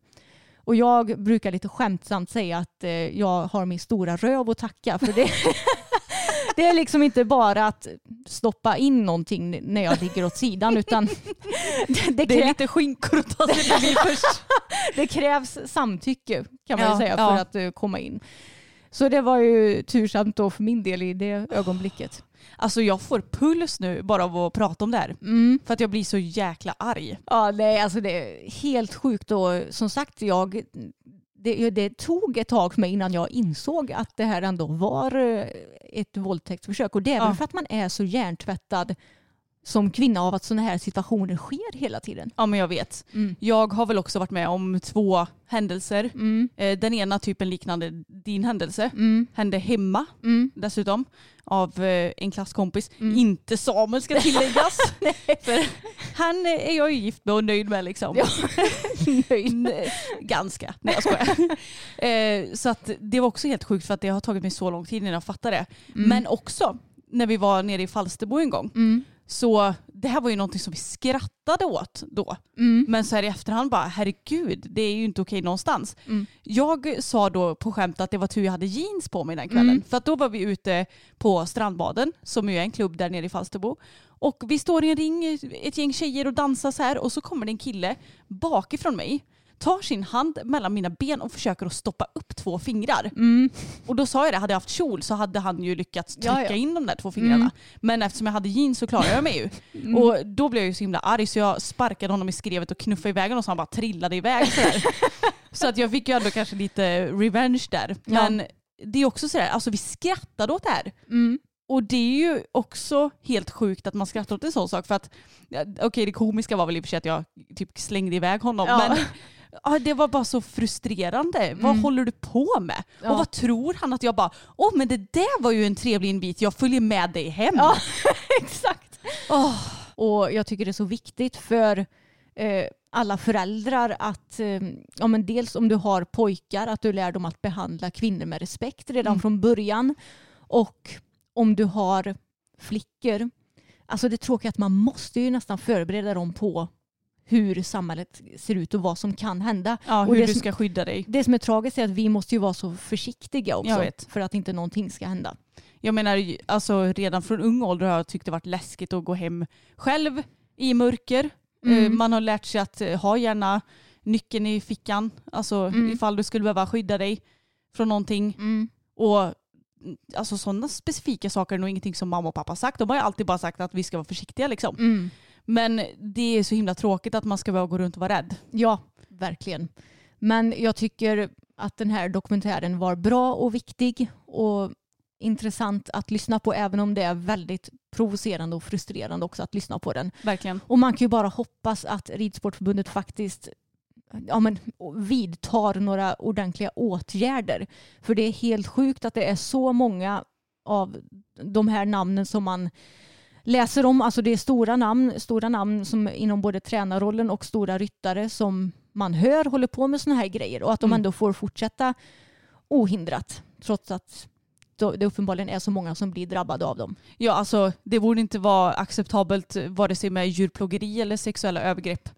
Och jag brukar lite skämtsamt säga att eh, jag har min stora röv att tacka för det. <laughs> det är liksom inte bara att stoppa in någonting när jag ligger åt sidan utan <laughs> det, det, Det är lite skinkor att ta sig förbi <laughs> först. det krävs samtycke kan man Ja, säga ja. för att eh, komma in. Så det var ju tursamt då för min del i det ögonblicket. Alltså jag får puls nu bara av att prata om det här. Mm. För att jag blir så jäkla arg. Ja, nej, alltså det är helt sjukt och som sagt, jag, det, det tog ett tag för mig innan jag insåg att det här ändå var eh, ett våldtäktsförsök. Och det är väl Ja. för att man är så hjärntvättad som kvinna av att sådana här situationer sker hela tiden. Ja men jag vet. Mm. Jag har väl också varit med om två händelser. Mm. Eh, Den ena typen liknande din händelse. Mm. Hände hemma Mm. dessutom av eh, en klasskompis. Mm. Inte Samuel ska tilläggas. <laughs> För han eh, är jag ju gift med och nöjd med liksom. Ja. <laughs> Nöjd. Ganska. Nej jag skojar. <laughs> så att det var också helt sjukt för att det har tagit mig så lång tid innan jag fattade det. Mm. Men också när vi var nere i Falsterbo en gång. Så det här var ju någonting som vi skrattade åt då. Mm. Men så här i efterhand bara, herregud, det är ju inte okej någonstans. Mm. Jag sa då på skämt att det var tur jag hade jeans på mig den kvällen. Mm. För att då var vi ute på Strandbaden, som ju är en klubb där nere i Falsterbo. Och vi står i en ring, ett gäng tjejer och dansar så här. Och så kommer det en kille bakifrån mig, tar sin hand mellan mina ben och försöker att stoppa upp två fingrar. Mm. Och då sa jag det, hade jag haft kjol så hade han ju lyckats trycka Ja, ja. in de där två fingrarna. Mm. Men eftersom jag hade jeans så klarade jag mig ju. Och då blev jag ju så himla arg så jag sparkade honom i skrevet och knuffade iväg honom så han bara trillade iväg sådär. <laughs> så att jag fick ju ändå kanske lite revenge där. Ja. Men det är också sådär, alltså vi skrattade åt det här. Mm. och det är ju också helt sjukt att man skrattar åt en sån sak för att ja, okej det komiska var väl i och för sig att jag typ slängde iväg honom Ja. men det var bara så frustrerande. Vad Mm. håller du på med? Ja. Och vad tror han att jag bara, åh men det där var ju en trevlig invit, jag följer med dig hem. Ja, <laughs> exakt. Åh, Och jag tycker det är så viktigt för eh, alla föräldrar att, eh, ja, men dels om du har pojkar, att du lär dem att behandla kvinnor med respekt redan Mm. från början. Och om du har flickor, alltså det tråkiga är att man måste ju nästan förbereda dem på hur samhället ser ut och vad som kan hända. ja, Och hur det du som- ska skydda dig. Det som är tragiskt är att vi måste ju vara så försiktiga också för att inte någonting ska hända. Jag menar, alltså redan från ung ålder har jag tyckt det varit läskigt att gå hem själv i mörker. Mm. Eh, Man har lärt sig att eh, ha gärna nyckeln i fickan, alltså Mm. ifall du skulle behöva skydda dig från någonting. Mm. Och mm, alltså sådana specifika saker är nog ingenting som mamma och pappa har sagt. De har ju alltid bara sagt att vi ska vara försiktiga liksom. Mm. Men det är så himla tråkigt att man ska behöva gå runt och vara rädd. Ja, verkligen. Men jag tycker att den här dokumentären var bra och viktig och intressant att lyssna på även om det är väldigt provocerande och frustrerande också att lyssna på den. Verkligen. Och man kan ju bara hoppas att Ridsportförbundet faktiskt ja, men, vidtar några ordentliga åtgärder. För det är helt sjukt att det är så många av de här namnen som man läser om. Alltså det är stora namn, stora namn som inom både tränarrollen och stora ryttare som man hör håller på med sådana här grejer och att de Mm. ändå får fortsätta ohindrat trots att det uppenbarligen är så många som blir drabbade av dem. Ja, alltså det borde inte vara acceptabelt vare sig med djurplågeri eller sexuella övergrepp.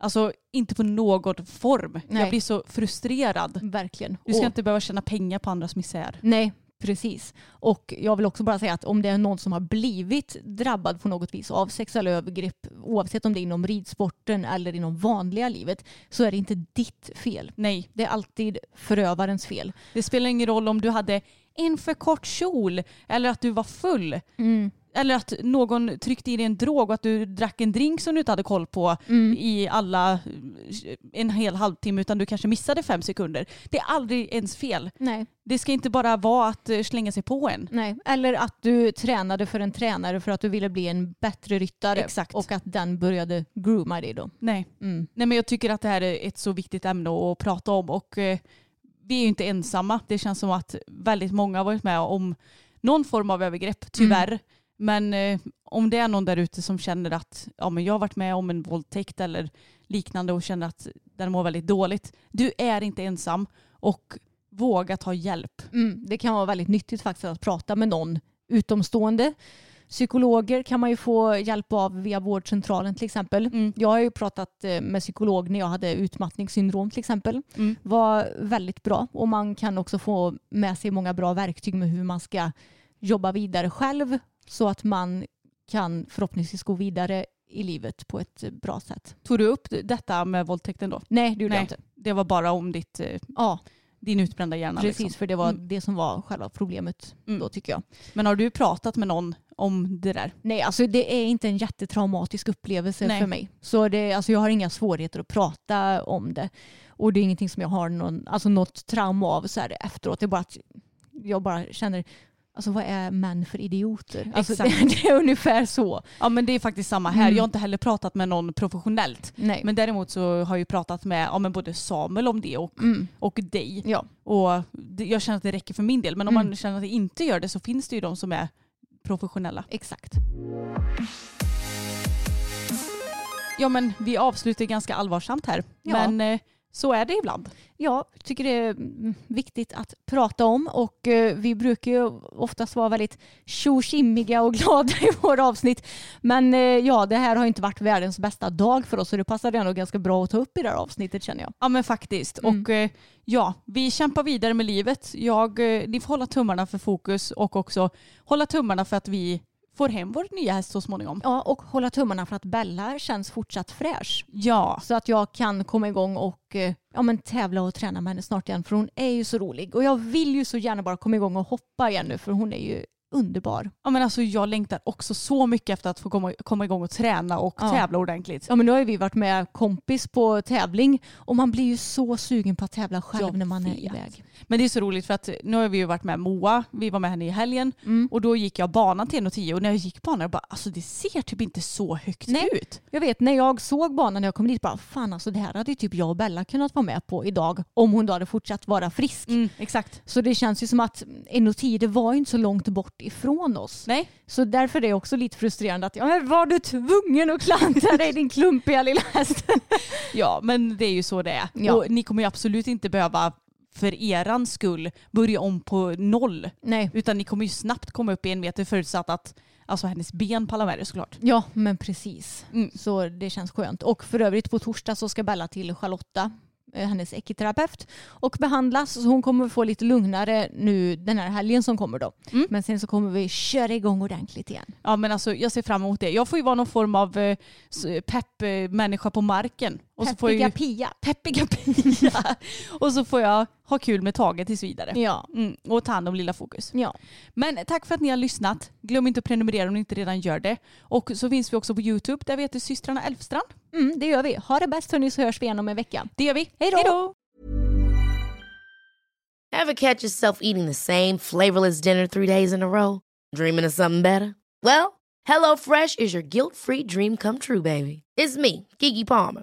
Alltså inte på någon form. Nej. Jag blir så frustrerad. Verkligen. Du ska Och- inte behöva tjäna pengar på andras misär. Nej, precis. Och jag vill också bara säga att om det är någon som har blivit drabbad på något vis av sexuella övergrepp, oavsett om det är inom ridsporten eller inom vanliga livet, så är det inte ditt fel. Nej, Det är alltid förövarens fel. det spelar ingen roll om du hade en för kort kjol eller att du var full. Eller att någon tryckte i dig en drog och att du drack en drink som du inte hade koll på i alla en hel halvtimme utan du kanske missade fem sekunder. Det är aldrig ens fel. Nej, Det ska inte bara vara att eh, slänga sig på en. nej. Eller att du tränade för en tränare för att du ville bli en bättre ryttare Exakt. och att den började grooma dig då. Nej. Mm. Nej men jag tycker att det här är ett så viktigt ämne att prata om och eh, vi är ju inte ensamma. Det känns som att väldigt många har varit med om någon form av övergrepp, tyvärr. Men eh, om det är någon där ute som känner att ja, men jag har varit med om en våldtäkt eller liknande och känner att den mår väldigt dåligt. Du är inte ensam och våga ta hjälp. Mm, det kan vara väldigt nyttigt faktiskt att prata med någon utomstående. Psykologer kan man ju få hjälp av via vårdcentralen till exempel. Mm. Jag har ju pratat eh, med psykolog när jag hade utmattningssyndrom till exempel. Mm. var väldigt bra och man kan också få med sig många bra verktyg med hur man ska jobba vidare själv så att man kan förhoppningsvis gå vidare i livet på ett eh, bra sätt. Tog du upp detta med våldtäkten då? Nej, det gjorde Nej. jag inte. Det var bara om ditt, eh, Ja, din utbrända hjärna. precis, liksom. för det var Mm. det som var själva problemet Mm. då tycker jag. Men har du pratat med någon om det där? Nej, alltså det är inte en jättetraumatisk upplevelse Nej. för mig. Så det, alltså jag har inga svårigheter att prata om det. Och det är ingenting som jag har någon, alltså något trauma av så här efteråt. Det är bara att jag bara känner, alltså vad är män för idioter? Alltså <laughs> det, är ungefär så. Ja men det är faktiskt samma här. Mm. Jag har inte heller pratat med någon professionellt. Nej. Men däremot så har jag ju pratat med ja, men både Samuel om det och, Mm. och dig. Ja. Och det, jag känner att det räcker för min del. Men om Mm. man känner att det inte gör det så finns det ju de som är professionella. Exakt. Ja men vi avslutar ganska allvarsamt här. Ja. Men eh, så är det ibland. Jag tycker det är mm, viktigt att prata om och eh, vi brukar ju oftast vara väldigt tjoskimmiga och <laughs> glada i våra avsnitt. Men eh, ja, det här har inte varit världens bästa dag för oss så det passade ändå ganska bra att ta upp i det här avsnittet känner jag. Ja men faktiskt. Mm. Och eh, ja, vi kämpar vidare med livet. Jag, ni får hålla tummarna för fokus och också hålla tummarna för att vi får hem vår nya häst så småningom. Ja, och hålla tummarna för att Bella känns fortsatt fräsch. Ja, Så att jag kan komma igång och eh, ja, men tävla och träna med henne snart igen. För hon är ju så rolig. Och jag vill ju så gärna bara komma igång och hoppa igen nu. För hon är ju underbar. Ja, men alltså, jag längtar också så mycket efter att få komma, komma igång och träna och Ja. tävla ordentligt. Ja men nu har ju vi varit med kompis på tävling och man blir ju så sugen på att tävla själv Jag när man är vet. iväg. Men det är så roligt för att nu har vi ju varit med Moa, vi var med henne i helgen Mm. och då gick jag banan till 1,10 och när jag gick banan jag bara alltså det ser typ inte så högt Nej. ut. Jag vet när jag såg banan när jag kom dit bara fan alltså det här hade ju typ jag och Bella kunnat vara med på idag om hon då hade fortsatt vara frisk. Mm, exakt. Så det känns ju som att 1,10 det var ju inte så långt bort ifrån oss. Nej. Så därför är det också lite frustrerande att ja, var du tvungen att klanta dig din klumpiga lilla häst? <laughs> Ja men det är ju så det är. Ja. Och ni kommer ju absolut inte behöva för eran skull börja om på noll. Nej. Utan ni kommer ju snabbt komma upp i en meter förutsatt att alltså, hennes ben pallar med det såklart. Ja men precis. Mm. Så det känns skönt. Och för övrigt på torsdag så ska Bella till Charlotta, hennes ekiterapeut, och behandlas. Så hon kommer få lite lugnare nu den här helgen som kommer då. Mm. Men sen så kommer vi köra igång ordentligt igen. Ja men alltså jag ser fram emot det. Jag får ju vara någon form av eh, s- pepp eh, på marken. Och så får jag Peppiga ju, Pia. peppiga Pia. <laughs> och så får jag ha kul med taget tills vidare. Ja. Mm, och ta hand om lilla fokus. Ja. Men tack för att ni har lyssnat. Glöm inte att prenumerera om ni inte redan gör det. Och så finns vi också på YouTube där vi heter systrarna Elfstrand. Mm, det gör vi. Ha det bäst hörni så hörs vi igen om en vecka. Det gör vi. Hej då! Ever catch yourself eating the same flavorless dinner three days in a row? Dreaming of something better? Well, HelloFresh is your guilt-free dream come true, baby. It's me, Kiki Palmer.